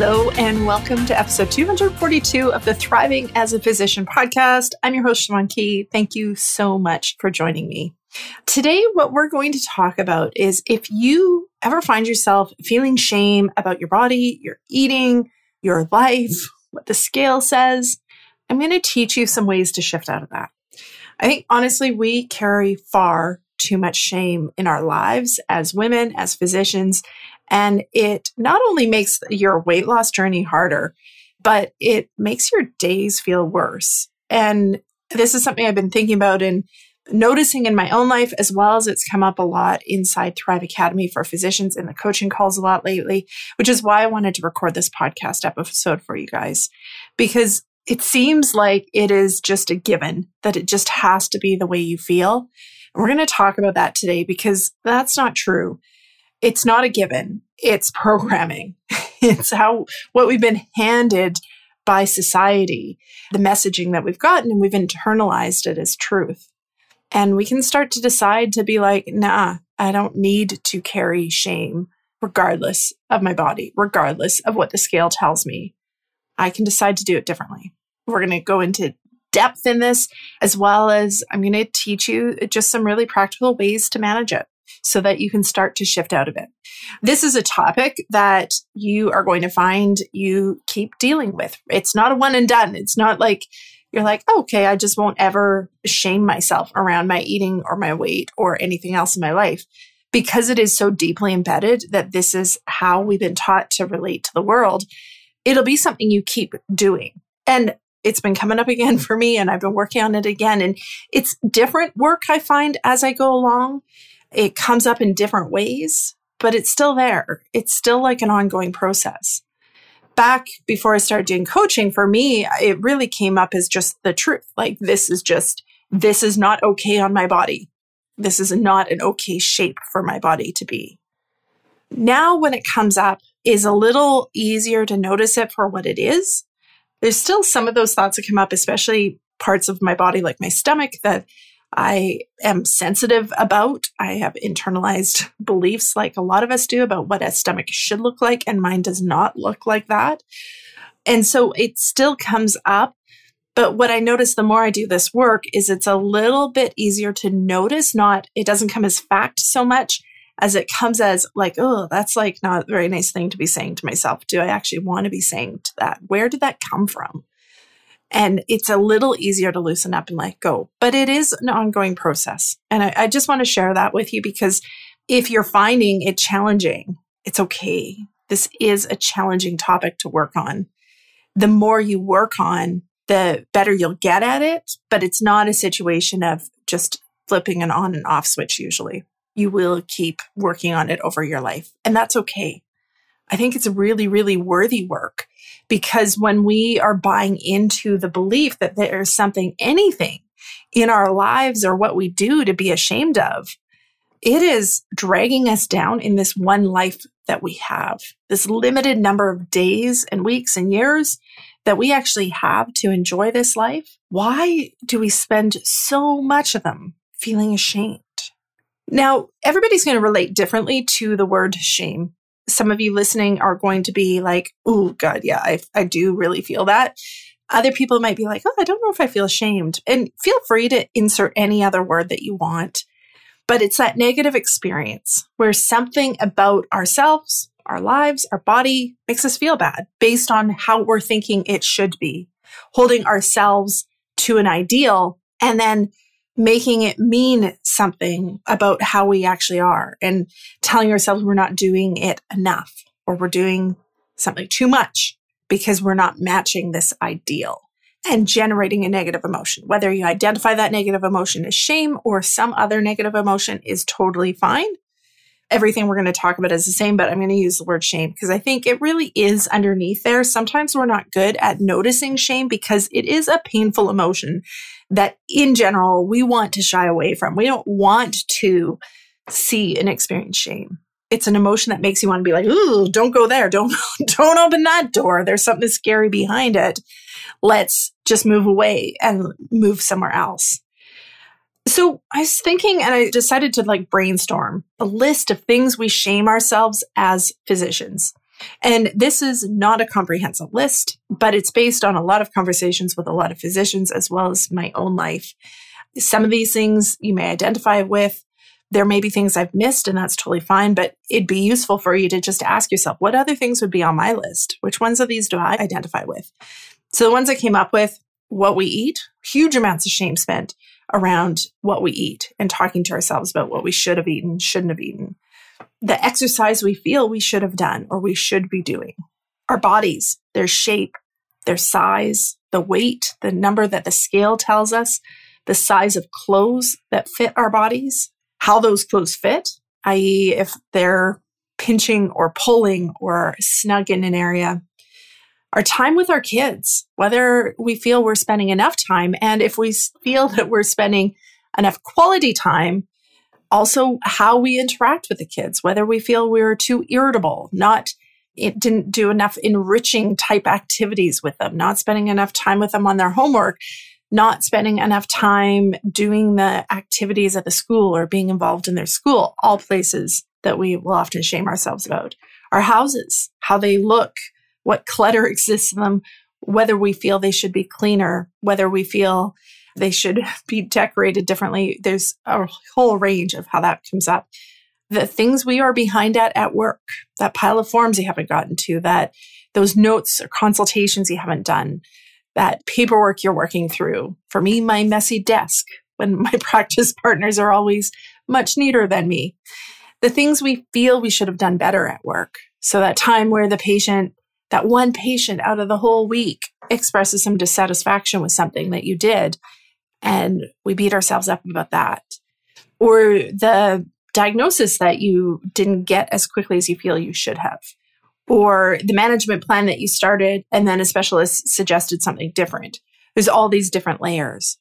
Hello, and welcome to episode 242 of the Thriving as a Physician podcast. I'm your host, Siobhan Key. Thank you so much for joining me. Today, what we're going to talk about is if you ever find yourself feeling shame about your body, your eating, your life, what the scale says, I'm going to teach you some ways to shift out of that. I think honestly, we carry far too much shame in our lives as women, as physicians, and it not only makes your weight loss journey harder, but it makes your days feel worse. And this is something I've been thinking about and noticing in my own life, as well as it's come up a lot inside Thrive Academy for physicians in the coaching calls a lot lately, which is why I wanted to record this podcast episode for you guys. Because it seems like it is just a given that it just has to be the way you feel. We're going to talk about that today because that's not true it's not a given, it's programming. it's how what we've been handed by society, the messaging that we've gotten, and we've internalized it as truth. And we can start to decide to be like, nah, I don't need to carry shame, regardless of my body, regardless of what the scale tells me. I can decide to do it differently. We're going to go into depth in this, as well as I'm going to teach you just some really practical ways to manage it so that you can start to shift out of it. This is a topic that you are going to find you keep dealing with. It's not a one and done. It's not like you're like, okay, I just won't ever shame myself around my eating or my weight or anything else in my life. Because it is so deeply embedded that this is how we've been taught to relate to the world, it'll be something you keep doing. And it's been coming up again for me, and I've been working on it again. And it's different work I find as I go along. It comes up in different ways, but it's still there. It's still like an ongoing process. Back before I started doing coaching, for me, it really came up as just the truth. Like, this is just, this is not okay on my body. This is not an okay shape for my body to be. Now, when it comes up, is a little easier to notice it for what it is. There's still some of those thoughts that come up, especially parts of my body like my stomach that I am sensitive about. I have internalized beliefs like a lot of us do about what a stomach should look like, and mine does not look like that. And so it still comes up. But what I notice the more I do this work is it's a little bit easier to notice, not, it doesn't come as fact so much as it comes as like, oh, that's like not a very nice thing to be saying to myself. Do I actually want to be saying to that? Where did that come from? And it's a little easier to loosen up and let go. But it is an ongoing process. And I, I just want to share that with you because if you're finding it challenging, it's okay. This is a challenging topic to work on. The more you work on, the better you'll get at it. But it's not a situation of just flipping an on and off switch, usually. You will keep working on it over your life, and that's okay. I think it's really, really worthy work because when we are buying into the belief that there's something, anything in our lives or what we do to be ashamed of, it is dragging us down in this one life that we have, this limited number of days and weeks and years that we actually have to enjoy this life. Why do we spend so much of them feeling ashamed? Now, everybody's going to relate differently to the word shame some of you listening are going to be like, oh, God, yeah, I, I do really feel that. Other people might be like, oh, I don't know if I feel ashamed. And feel free to insert any other word that you want. But it's that negative experience where something about ourselves, our lives, our body makes us feel bad based on how we're thinking it should be, holding ourselves to an ideal and then making it mean something about how we actually are and telling ourselves we're not doing it enough or we're doing something too much because we're not matching this ideal and generating a negative emotion. Whether you identify that negative emotion as shame or some other negative emotion is totally fine. Everything we're going to talk about is the same, but I'm going to use the word shame because I think it really is underneath there. Sometimes we're not good at noticing shame because it is a painful emotion that in general we want to shy away from. We don't want to see and experience shame. It's an emotion that makes you want to be like, ooh, don't go there. Don't, don't open that door. There's something scary behind it. Let's just move away and move somewhere else. So I was thinking and I decided to like brainstorm a list of things we shame ourselves as physicians. And this is not a comprehensive list, but it's based on a lot of conversations with a lot of physicians as well as my own life. Some of these things you may identify with. There may be things I've missed, and that's totally fine, but it'd be useful for you to just ask yourself what other things would be on my list? Which ones of these do I identify with? So the ones I came up with what we eat, huge amounts of shame spent around what we eat and talking to ourselves about what we should have eaten, shouldn't have eaten the exercise we feel we should have done or we should be doing. Our bodies, their shape, their size, the weight, the number that the scale tells us, the size of clothes that fit our bodies, how those clothes fit, i.e., if they're pinching or pulling or snug in an area. Our time with our kids, whether we feel we're spending enough time, and if we feel that we're spending enough quality time also how we interact with the kids, whether we feel we are too irritable, not it didn't do enough enriching type activities with them, not spending enough time with them on their homework, not spending enough time doing the activities at the school or being involved in their school, all places that we will often shame ourselves about. Our houses, how they look, what clutter exists in them, whether we feel they should be cleaner, whether we feel they should be decorated differently. There's a whole range of how that comes up. The things we are behind at at work, that pile of forms you haven't gotten to, that those notes or consultations you haven't done, that paperwork you're working through. For me, my messy desk when my practice partners are always much neater than me. The things we feel we should have done better at work. So that time where the patient, that one patient out of the whole week expresses some dissatisfaction with something that you did and we beat ourselves up about that. Or the diagnosis that you didn't get as quickly as you feel you should have. Or the management plan that you started and then a specialist suggested something different. There's all these different layers.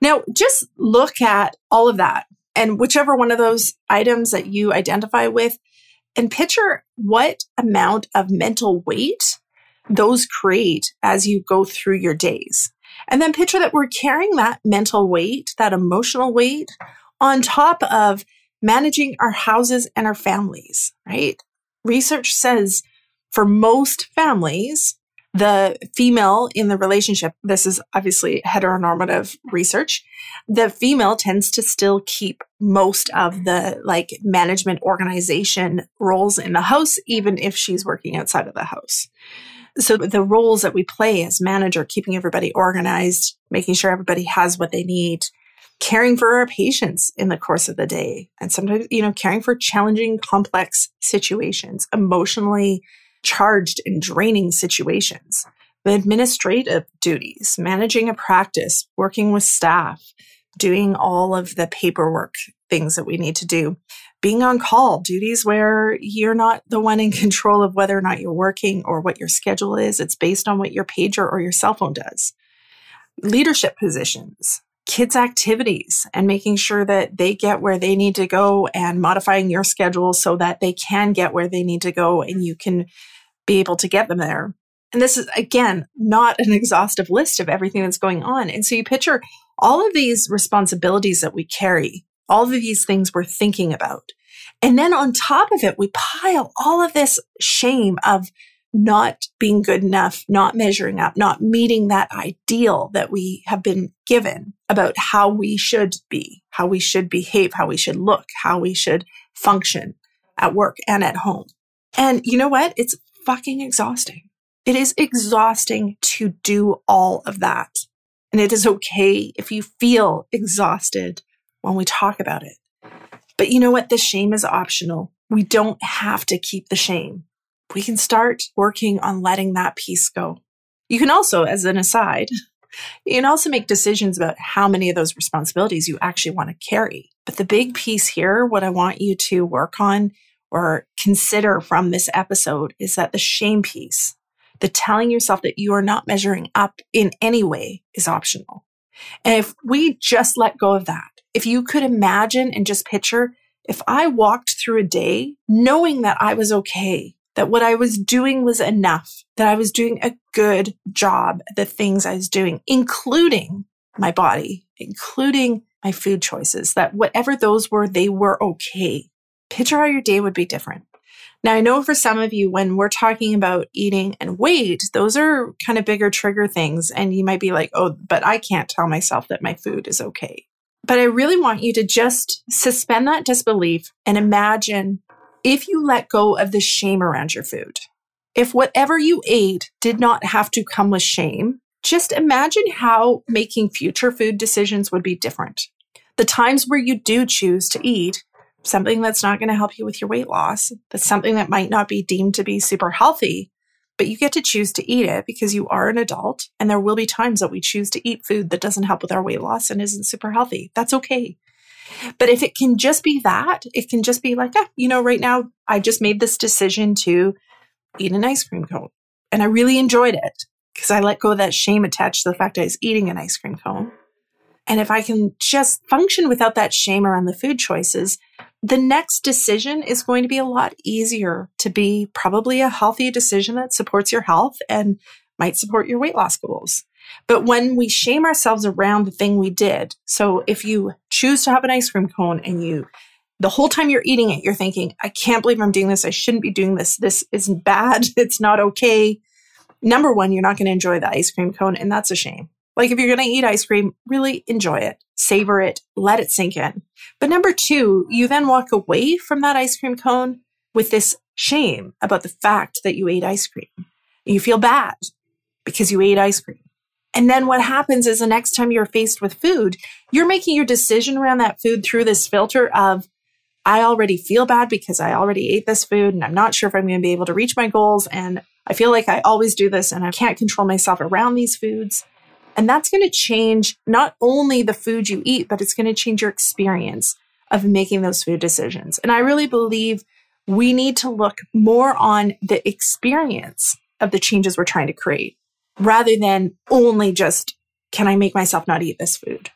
Now, just look at all of that and whichever one of those items that you identify with and picture what amount of mental weight those create as you go through your days. And then picture that we're carrying that mental weight, that emotional weight on top of managing our houses and our families, right? Research says for most families, the female in the relationship, this is obviously heteronormative research, the female tends to still keep most of the like management organization roles in the house, even if she's working outside of the house. So the roles that we play as manager, keeping everybody organized, making sure everybody has what they need, caring for our patients in the course of the day, and sometimes, you know, caring for challenging, complex situations, emotionally charged and draining situations, the administrative duties, managing a practice, working with staff, doing all of the paperwork things that we need to do being on call, duties where you're not the one in control of whether or not you're working or what your schedule is. It's based on what your pager or your cell phone does. Leadership positions, kids' activities, and making sure that they get where they need to go and modifying your schedule so that they can get where they need to go and you can be able to get them there. And this is, again, not an exhaustive list of everything that's going on. And so you picture all of these responsibilities that we carry all of these things we're thinking about. And then on top of it, we pile all of this shame of not being good enough, not measuring up, not meeting that ideal that we have been given about how we should be, how we should behave, how we should look, how we should function at work and at home. And you know what? It's fucking exhausting. It is exhausting to do all of that. And it is okay if you feel exhausted when we talk about it. But you know what? The shame is optional. We don't have to keep the shame. We can start working on letting that piece go. You can also, as an aside, you can also make decisions about how many of those responsibilities you actually want to carry. But the big piece here, what I want you to work on or consider from this episode is that the shame piece, the telling yourself that you are not measuring up in any way is optional. And if we just let go of that, if you could imagine and just picture, if I walked through a day knowing that I was okay, that what I was doing was enough, that I was doing a good job at the things I was doing, including my body, including my food choices, that whatever those were, they were okay. Picture how your day would be different. Now, I know for some of you, when we're talking about eating and weight, those are kind of bigger trigger things. And you might be like, oh, but I can't tell myself that my food is okay. But I really want you to just suspend that disbelief and imagine if you let go of the shame around your food. If whatever you ate did not have to come with shame, just imagine how making future food decisions would be different. The times where you do choose to eat something that's not going to help you with your weight loss, that's something that might not be deemed to be super healthy, but you get to choose to eat it because you are an adult. And there will be times that we choose to eat food that doesn't help with our weight loss and isn't super healthy. That's okay. But if it can just be that, it can just be like, ah, you know, right now I just made this decision to eat an ice cream cone. And I really enjoyed it because I let go of that shame attached to the fact I was eating an ice cream cone. And if I can just function without that shame around the food choices, the next decision is going to be a lot easier to be probably a healthy decision that supports your health and might support your weight loss goals. But when we shame ourselves around the thing we did, so if you choose to have an ice cream cone and you, the whole time you're eating it, you're thinking, I can't believe I'm doing this. I shouldn't be doing this. This is bad. It's not okay. Number one, you're not going to enjoy the ice cream cone, and that's a shame. Like if you're going to eat ice cream, really enjoy it, savor it, let it sink in. But number two, you then walk away from that ice cream cone with this shame about the fact that you ate ice cream. You feel bad because you ate ice cream. And then what happens is the next time you're faced with food, you're making your decision around that food through this filter of, I already feel bad because I already ate this food and I'm not sure if I'm going to be able to reach my goals. And I feel like I always do this and I can't control myself around these foods. And that's going to change not only the food you eat, but it's going to change your experience of making those food decisions. And I really believe we need to look more on the experience of the changes we're trying to create rather than only just, can I make myself not eat this food?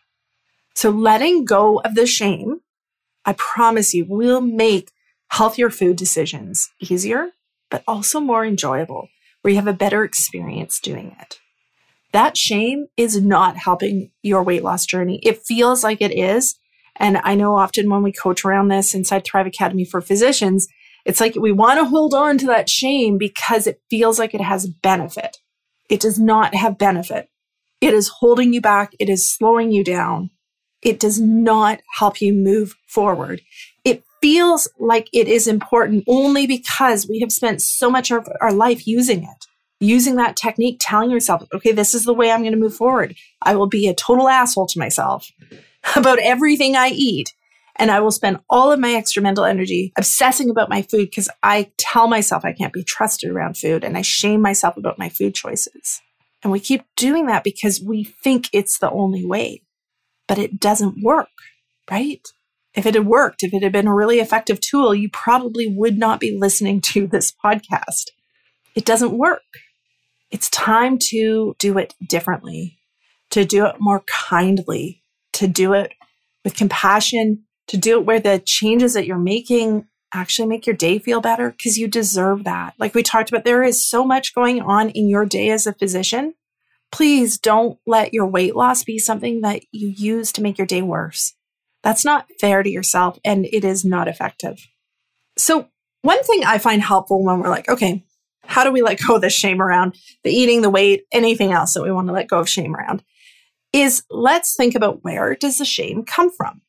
So letting go of the shame, I promise you, will make healthier food decisions easier, but also more enjoyable, where you have a better experience doing it. That shame is not helping your weight loss journey. It feels like it is. And I know often when we coach around this inside Thrive Academy for physicians, it's like we want to hold on to that shame because it feels like it has benefit. It does not have benefit. It is holding you back. It is slowing you down. It does not help you move forward. It feels like it is important only because we have spent so much of our life using it, using that technique, telling yourself, okay, this is the way I'm going to move forward. I will be a total asshole to myself about everything I eat. And I will spend all of my extra mental energy obsessing about my food because I tell myself I can't be trusted around food and I shame myself about my food choices. And we keep doing that because we think it's the only way, but it doesn't work, right? If it had worked, if it had been a really effective tool, you probably would not be listening to this podcast. It doesn't work. It's time to do it differently, to do it more kindly, to do it with compassion to do it where the changes that you're making actually make your day feel better because you deserve that. Like we talked about, there is so much going on in your day as a physician. Please don't let your weight loss be something that you use to make your day worse. That's not fair to yourself and it is not effective. So, one thing I find helpful when we're like, okay, How do we let go of the shame around the eating, the weight, anything else that we want to let go of shame around? Is let's think about where does the shame come from?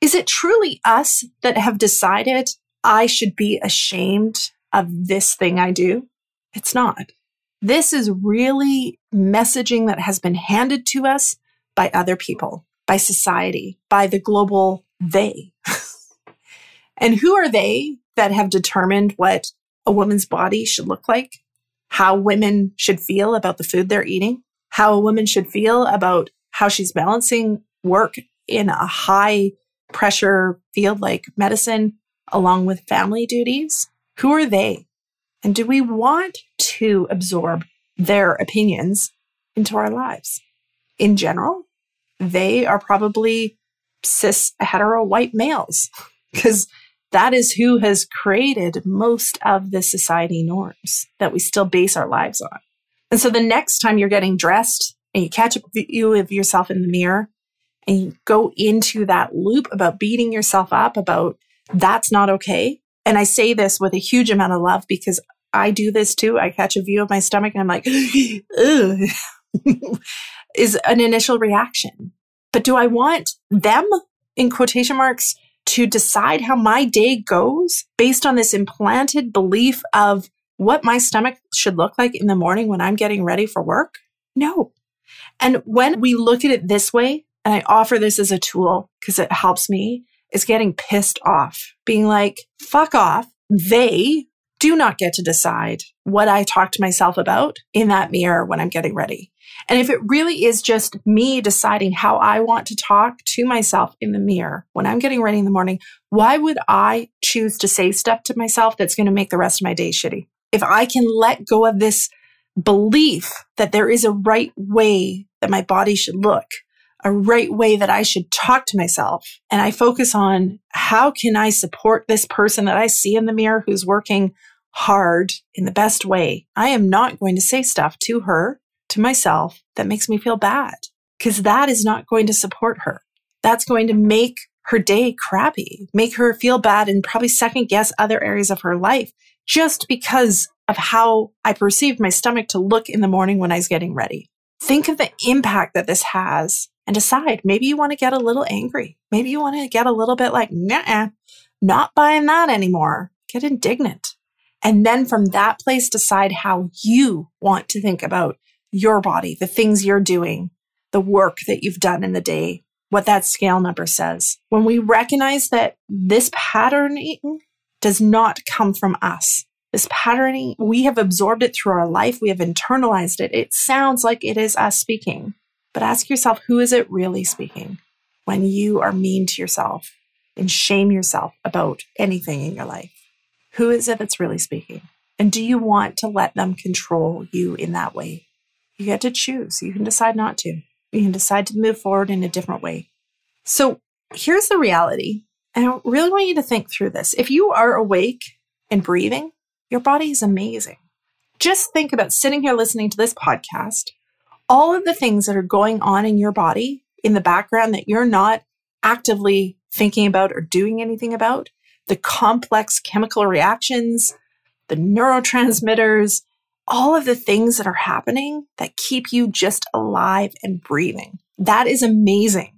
Is it truly us that have decided I should be ashamed of this thing I do? It's not. This is really messaging that has been handed to us by other people, by society, by the global they. and who are they that have determined what a woman's body should look like? How women should feel about the food they're eating? How a woman should feel about how she's balancing work in a high pressure field like medicine along with family duties? Who are they? And do we want to absorb their opinions into our lives? In general, they are probably cis hetero white males because that is who has created most of the society norms that we still base our lives on. And so the next time you're getting dressed and you catch a view of yourself in the mirror and you go into that loop about beating yourself up about that's not okay. And I say this with a huge amount of love because I do this too. I catch a view of my stomach and I'm like, is an initial reaction. But do I want them in quotation marks to decide how my day goes based on this implanted belief of what my stomach should look like in the morning when I'm getting ready for work? No. And when we look at it this way, and I offer this as a tool because it helps me, is getting pissed off, being like, fuck off. They do not get to decide what I talk to myself about in that mirror when I'm getting ready. And if it really is just me deciding how I want to talk to myself in the mirror when I'm getting ready in the morning, why would I choose to say stuff to myself that's going to make the rest of my day shitty? If I can let go of this belief that there is a right way that my body should look, a right way that I should talk to myself, and I focus on how can I support this person that I see in the mirror who's working hard in the best way, I am not going to say stuff to her to myself that makes me feel bad because that is not going to support her. That's going to make her day crappy, make her feel bad, and probably second guess other areas of her life just because of how I perceived my stomach to look in the morning when I was getting ready. Think of the impact that this has and decide maybe you want to get a little angry. Maybe you want to get a little bit like, nah, not buying that anymore. Get indignant. And then from that place, decide how you want to think about your body, the things you're doing, the work that you've done in the day, what that scale number says. When we recognize that this patterning does not come from us, this patterning, we have absorbed it through our life, we have internalized it. It sounds like it is us speaking, but ask yourself, who is it really speaking when you are mean to yourself and shame yourself about anything in your life? Who is it that's really speaking? And do you want to let them control you in that way? You get to choose. You can decide not to. You can decide to move forward in a different way. So here's the reality. And I really want you to think through this. If you are awake and breathing, your body is amazing. Just think about sitting here listening to this podcast, all of the things that are going on in your body in the background that you're not actively thinking about or doing anything about, the complex chemical reactions, the neurotransmitters, all of the things that are happening that keep you just alive and breathing. That is amazing.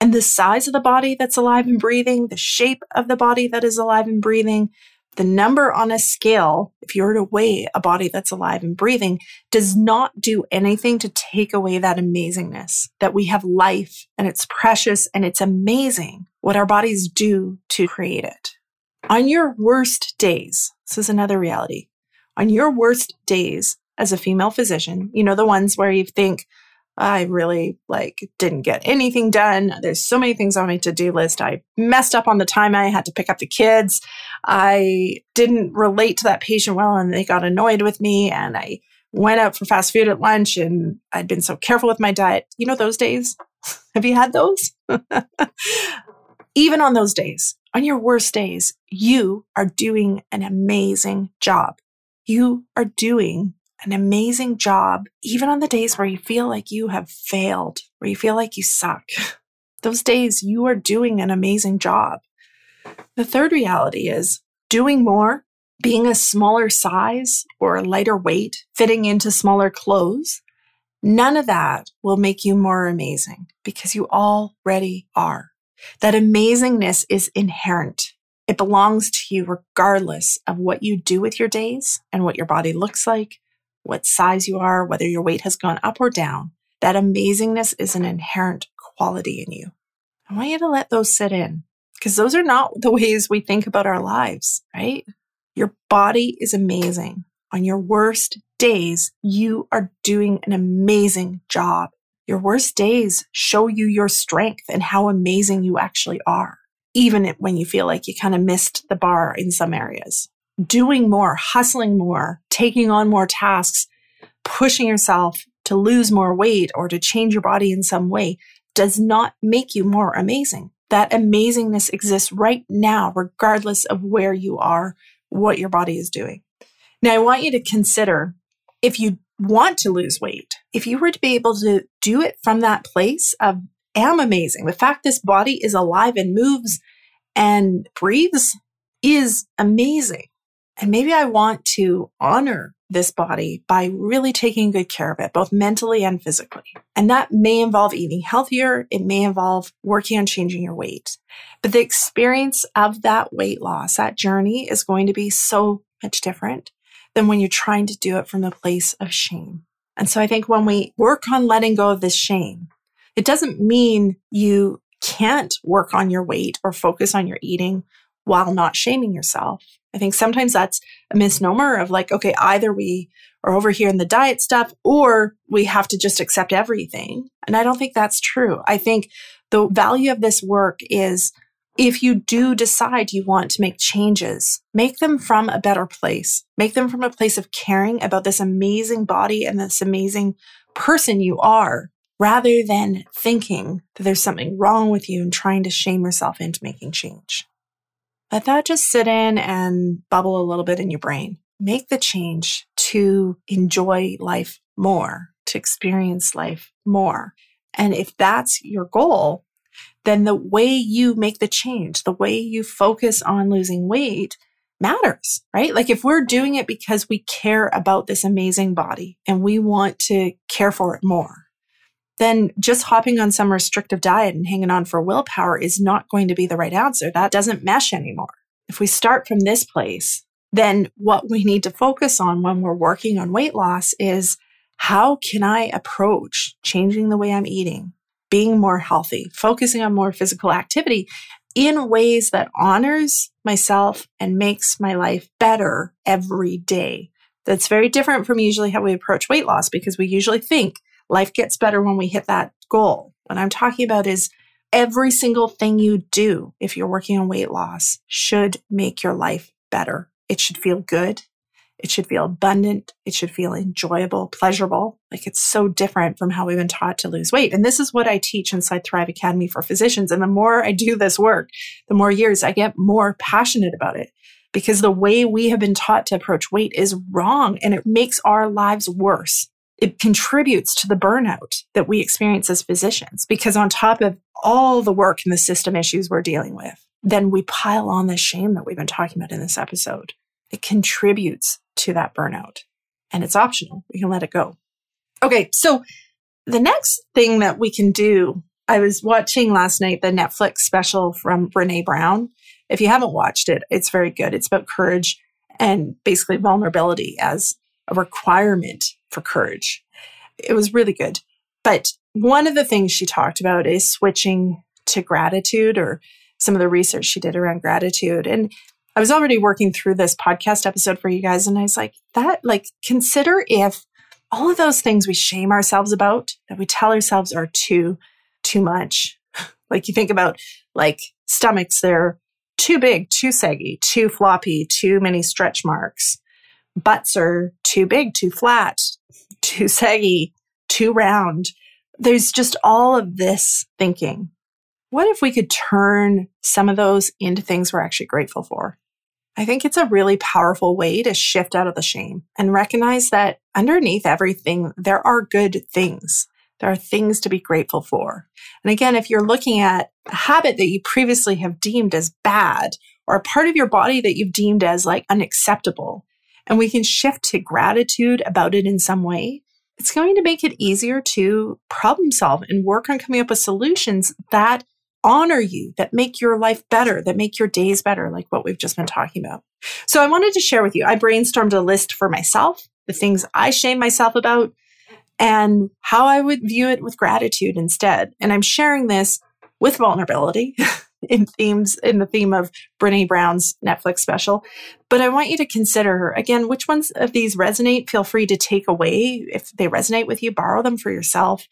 And the size of the body that's alive and breathing, the shape of the body that is alive and breathing, the number on a scale, if you were to weigh a body that's alive and breathing, does not do anything to take away that amazingness that we have life and it's precious and it's amazing what our bodies do to create it. On your worst days, this is another reality on your worst days as a female physician, you know, the ones where you think, I really like didn't get anything done. There's so many things on my to-do list. I messed up on the time I had to pick up the kids. I didn't relate to that patient well and they got annoyed with me and I went out for fast food at lunch and I'd been so careful with my diet. You know those days? Have you had those? Even on those days, on your worst days, you are doing an amazing job you are doing an amazing job, even on the days where you feel like you have failed, where you feel like you suck. Those days, you are doing an amazing job. The third reality is doing more being a smaller size or a lighter weight, fitting into smaller clothes, none of that will make you more amazing because you already are. That amazingness is inherent. It belongs to you regardless of what you do with your days and what your body looks like, what size you are, whether your weight has gone up or down. That amazingness is an inherent quality in you. I want you to let those sit in because those are not the ways we think about our lives, right? Your body is amazing. On your worst days, you are doing an amazing job. Your worst days show you your strength and how amazing you actually are, even when you feel like you kind of missed the bar in some areas. Doing more, hustling more, taking on more tasks, pushing yourself to lose more weight or to change your body in some way does not make you more amazing. That amazingness exists right now, regardless of where you are, what your body is doing. Now, I want you to consider if you want to lose weight, if you were to be able to do it from that place of am amazing, the fact this body is alive and moves and breathes is amazing. And maybe I want to honor this body by really taking good care of it, both mentally and physically. And that may involve eating healthier. It may involve working on changing your weight. But the experience of that weight loss, that journey is going to be so much different than when you're trying to do it from the place of shame. And so I think when we work on letting go of this shame, it doesn't mean you can't work on your weight or focus on your eating while not shaming yourself. I think sometimes that's a misnomer of like, okay, either we are over here in the diet stuff or we have to just accept everything. And I don't think that's true. I think the value of this work is if you do decide you want to make changes, make them from a better place. Make them from a place of caring about this amazing body and this amazing person you are, rather than thinking that there's something wrong with you and trying to shame yourself into making change. Let that just sit in and bubble a little bit in your brain. Make the change to enjoy life more, to experience life more. And if that's your goal, then the way you make the change, the way you focus on losing weight matters, right? Like if we're doing it because we care about this amazing body and we want to care for it more, then just hopping on some restrictive diet and hanging on for willpower is not going to be the right answer. That doesn't mesh anymore. If we start from this place, then what we need to focus on when we're working on weight loss is how can I approach changing the way I'm eating, being more healthy, focusing on more physical activity in ways that honors myself and makes my life better every day. That's very different from usually how we approach weight loss because we usually think Life gets better when we hit that goal. What I'm talking about is every single thing you do, if you're working on weight loss, should make your life better. It should feel good. It should feel abundant. It should feel enjoyable, pleasurable. Like it's so different from how we've been taught to lose weight. And this is what I teach inside Thrive Academy for physicians. And the more I do this work, the more years I get more passionate about it because the way we have been taught to approach weight is wrong and it makes our lives worse it contributes to the burnout that we experience as physicians because on top of all the work and the system issues we're dealing with, then we pile on the shame that we've been talking about in this episode. It contributes to that burnout and it's optional. We can let it go. Okay. So the next thing that we can do, I was watching last night the Netflix special from Brene Brown. If you haven't watched it, it's very good. It's about courage and basically vulnerability as a requirement for courage. It was really good. But one of the things she talked about is switching to gratitude or some of the research she did around gratitude. And I was already working through this podcast episode for you guys. And I was like, that, like, consider if all of those things we shame ourselves about that we tell ourselves are too, too much. like you think about like stomachs, they're too big, too saggy, too floppy, too many stretch marks butts are too big, too flat, too saggy, too round. There's just all of this thinking. What if we could turn some of those into things we're actually grateful for? I think it's a really powerful way to shift out of the shame and recognize that underneath everything, there are good things. There are things to be grateful for. And again, if you're looking at a habit that you previously have deemed as bad or a part of your body that you've deemed as like unacceptable, and we can shift to gratitude about it in some way, it's going to make it easier to problem solve and work on coming up with solutions that honor you, that make your life better, that make your days better, like what we've just been talking about. So I wanted to share with you, I brainstormed a list for myself, the things I shame myself about, and how I would view it with gratitude instead. And I'm sharing this with vulnerability in themes in the theme of Brene Brown's Netflix special. But I want you to consider again which ones of these resonate. Feel free to take away if they resonate with you, borrow them for yourself.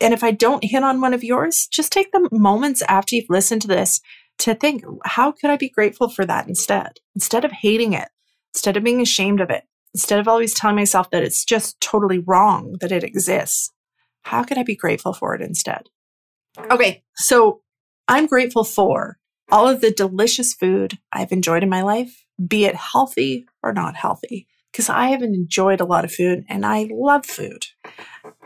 And if I don't hit on one of yours, just take the moments after you've listened to this to think, how could I be grateful for that instead? Instead of hating it, instead of being ashamed of it, instead of always telling myself that it's just totally wrong that it exists, how could I be grateful for it instead? Okay, so I'm grateful for all of the delicious food I've enjoyed in my life, be it healthy or not healthy, because I haven't enjoyed a lot of food and I love food.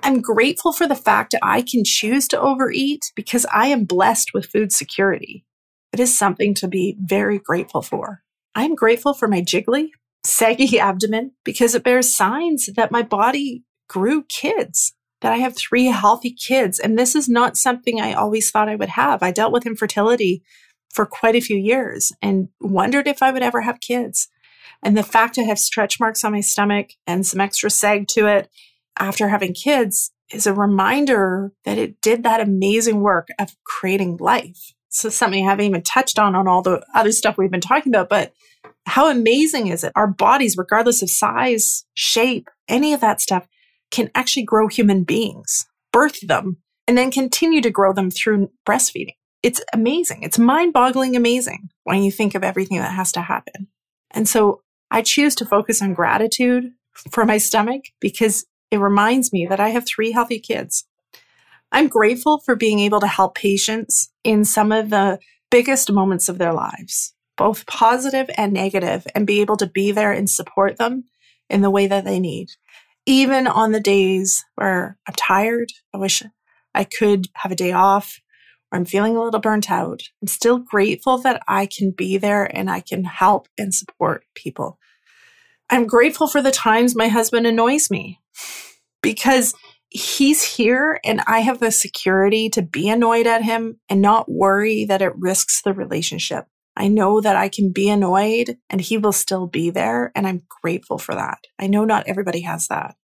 I'm grateful for the fact that I can choose to overeat because I am blessed with food security. It is something to be very grateful for. I'm grateful for my jiggly, saggy abdomen because it bears signs that my body grew kids, that I have three healthy kids. And this is not something I always thought I would have. I dealt with infertility for quite a few years and wondered if I would ever have kids. And the fact I have stretch marks on my stomach and some extra sag to it after having kids is a reminder that it did that amazing work of creating life. So something I haven't even touched on on all the other stuff we've been talking about, but how amazing is it? Our bodies, regardless of size, shape, any of that stuff, can actually grow human beings, birth them, and then continue to grow them through breastfeeding. It's amazing. It's mind boggling amazing when you think of everything that has to happen. And so I choose to focus on gratitude for my stomach because it reminds me that I have three healthy kids. I'm grateful for being able to help patients in some of the biggest moments of their lives, both positive and negative, and be able to be there and support them in the way that they need. Even on the days where I'm tired, I wish I could have a day off, or I'm feeling a little burnt out. I'm still grateful that I can be there and I can help and support people. I'm grateful for the times my husband annoys me because he's here and I have the security to be annoyed at him and not worry that it risks the relationship. I know that I can be annoyed and he will still be there. And I'm grateful for that. I know not everybody has that.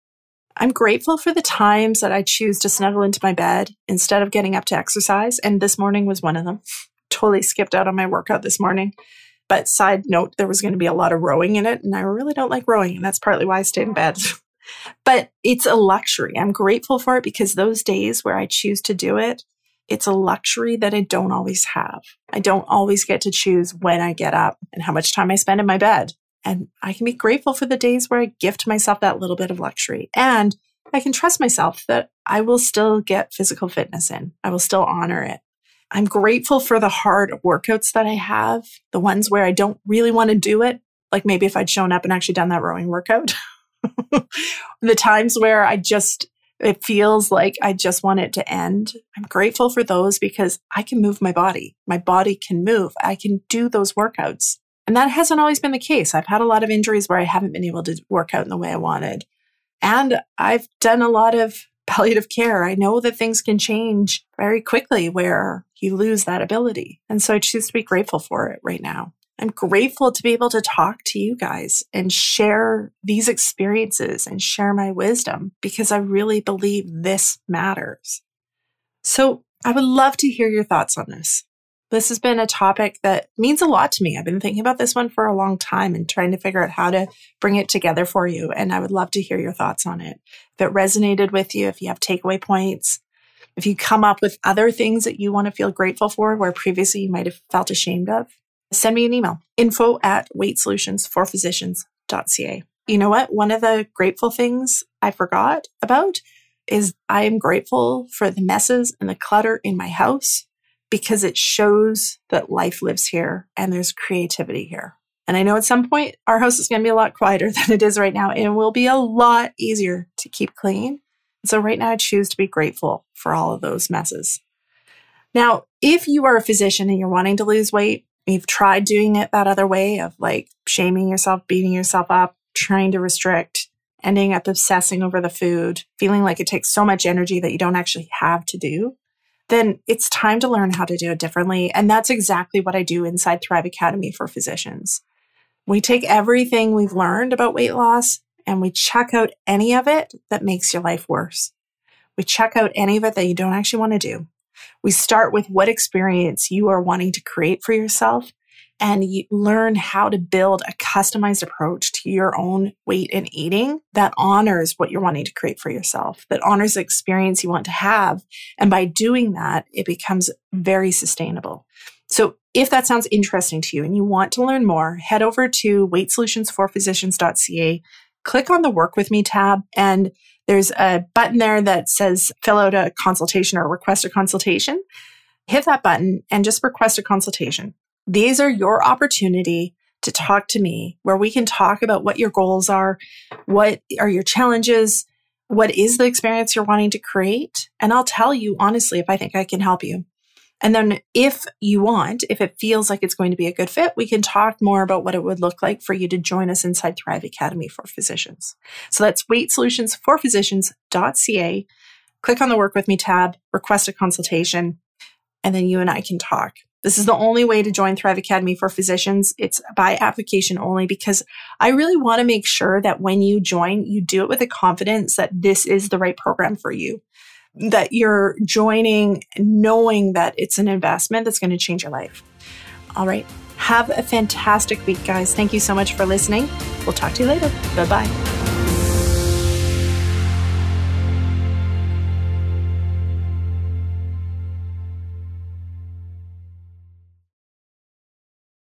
I'm grateful for the times that I choose to snuggle into my bed instead of getting up to exercise. And this morning was one of them. totally skipped out on my workout this morning. But side note, there was going to be a lot of rowing in it. And I really don't like rowing. And that's partly why I stayed in bed. but it's a luxury. I'm grateful for it because those days where I choose to do it, it's a luxury that I don't always have. I don't always get to choose when I get up and how much time I spend in my bed. And I can be grateful for the days where I gift myself that little bit of luxury. And I can trust myself that I will still get physical fitness in. I will still honor it. I'm grateful for the hard workouts that I have, the ones where I don't really want to do it. Like maybe if I'd shown up and actually done that rowing workout. the times where I just, it feels like I just want it to end. I'm grateful for those because I can move my body. My body can move. I can do those workouts. And that hasn't always been the case. I've had a lot of injuries where I haven't been able to work out in the way I wanted. And I've done a lot of palliative care. I know that things can change very quickly where you lose that ability. And so I choose to be grateful for it right now. I'm grateful to be able to talk to you guys and share these experiences and share my wisdom because I really believe this matters. So I would love to hear your thoughts on this. This has been a topic that means a lot to me. I've been thinking about this one for a long time and trying to figure out how to bring it together for you. And I would love to hear your thoughts on it. If it resonated with you, if you have takeaway points, if you come up with other things that you want to feel grateful for where previously you might have felt ashamed of, send me an email info at weightsolutionsforphysicians.ca. You know what? One of the grateful things I forgot about is I am grateful for the messes and the clutter in my house because it shows that life lives here and there's creativity here. And I know at some point our house is going to be a lot quieter than it is right now and it will be a lot easier to keep clean. So right now I choose to be grateful for all of those messes. Now, if you are a physician and you're wanting to lose weight, you've tried doing it that other way of like shaming yourself, beating yourself up, trying to restrict, ending up obsessing over the food, feeling like it takes so much energy that you don't actually have to do, then it's time to learn how to do it differently. And that's exactly what I do inside Thrive Academy for physicians. We take everything we've learned about weight loss and we check out any of it that makes your life worse. We check out any of it that you don't actually want to do. We start with what experience you are wanting to create for yourself and you learn how to build a customized approach to your own weight and eating that honors what you're wanting to create for yourself, that honors the experience you want to have. And by doing that, it becomes very sustainable. So if that sounds interesting to you and you want to learn more, head over to weightsolutionsforphysicians.ca, click on the work with me tab and there's a button there that says fill out a consultation or request a consultation. Hit that button and just request a consultation. These are your opportunity to talk to me where we can talk about what your goals are, what are your challenges, what is the experience you're wanting to create. And I'll tell you honestly if I think I can help you. And then if you want, if it feels like it's going to be a good fit, we can talk more about what it would look like for you to join us inside Thrive Academy for Physicians. So that's weightsolutionsforphysicians.ca. Click on the work with me tab, request a consultation, and then you and I can talk. This is the only way to join Thrive Academy for physicians. It's by application only because I really want to make sure that when you join, you do it with the confidence that this is the right program for you that you're joining knowing that it's an investment that's going to change your life. All right. Have a fantastic week, guys. Thank you so much for listening. We'll talk to you later. Bye bye.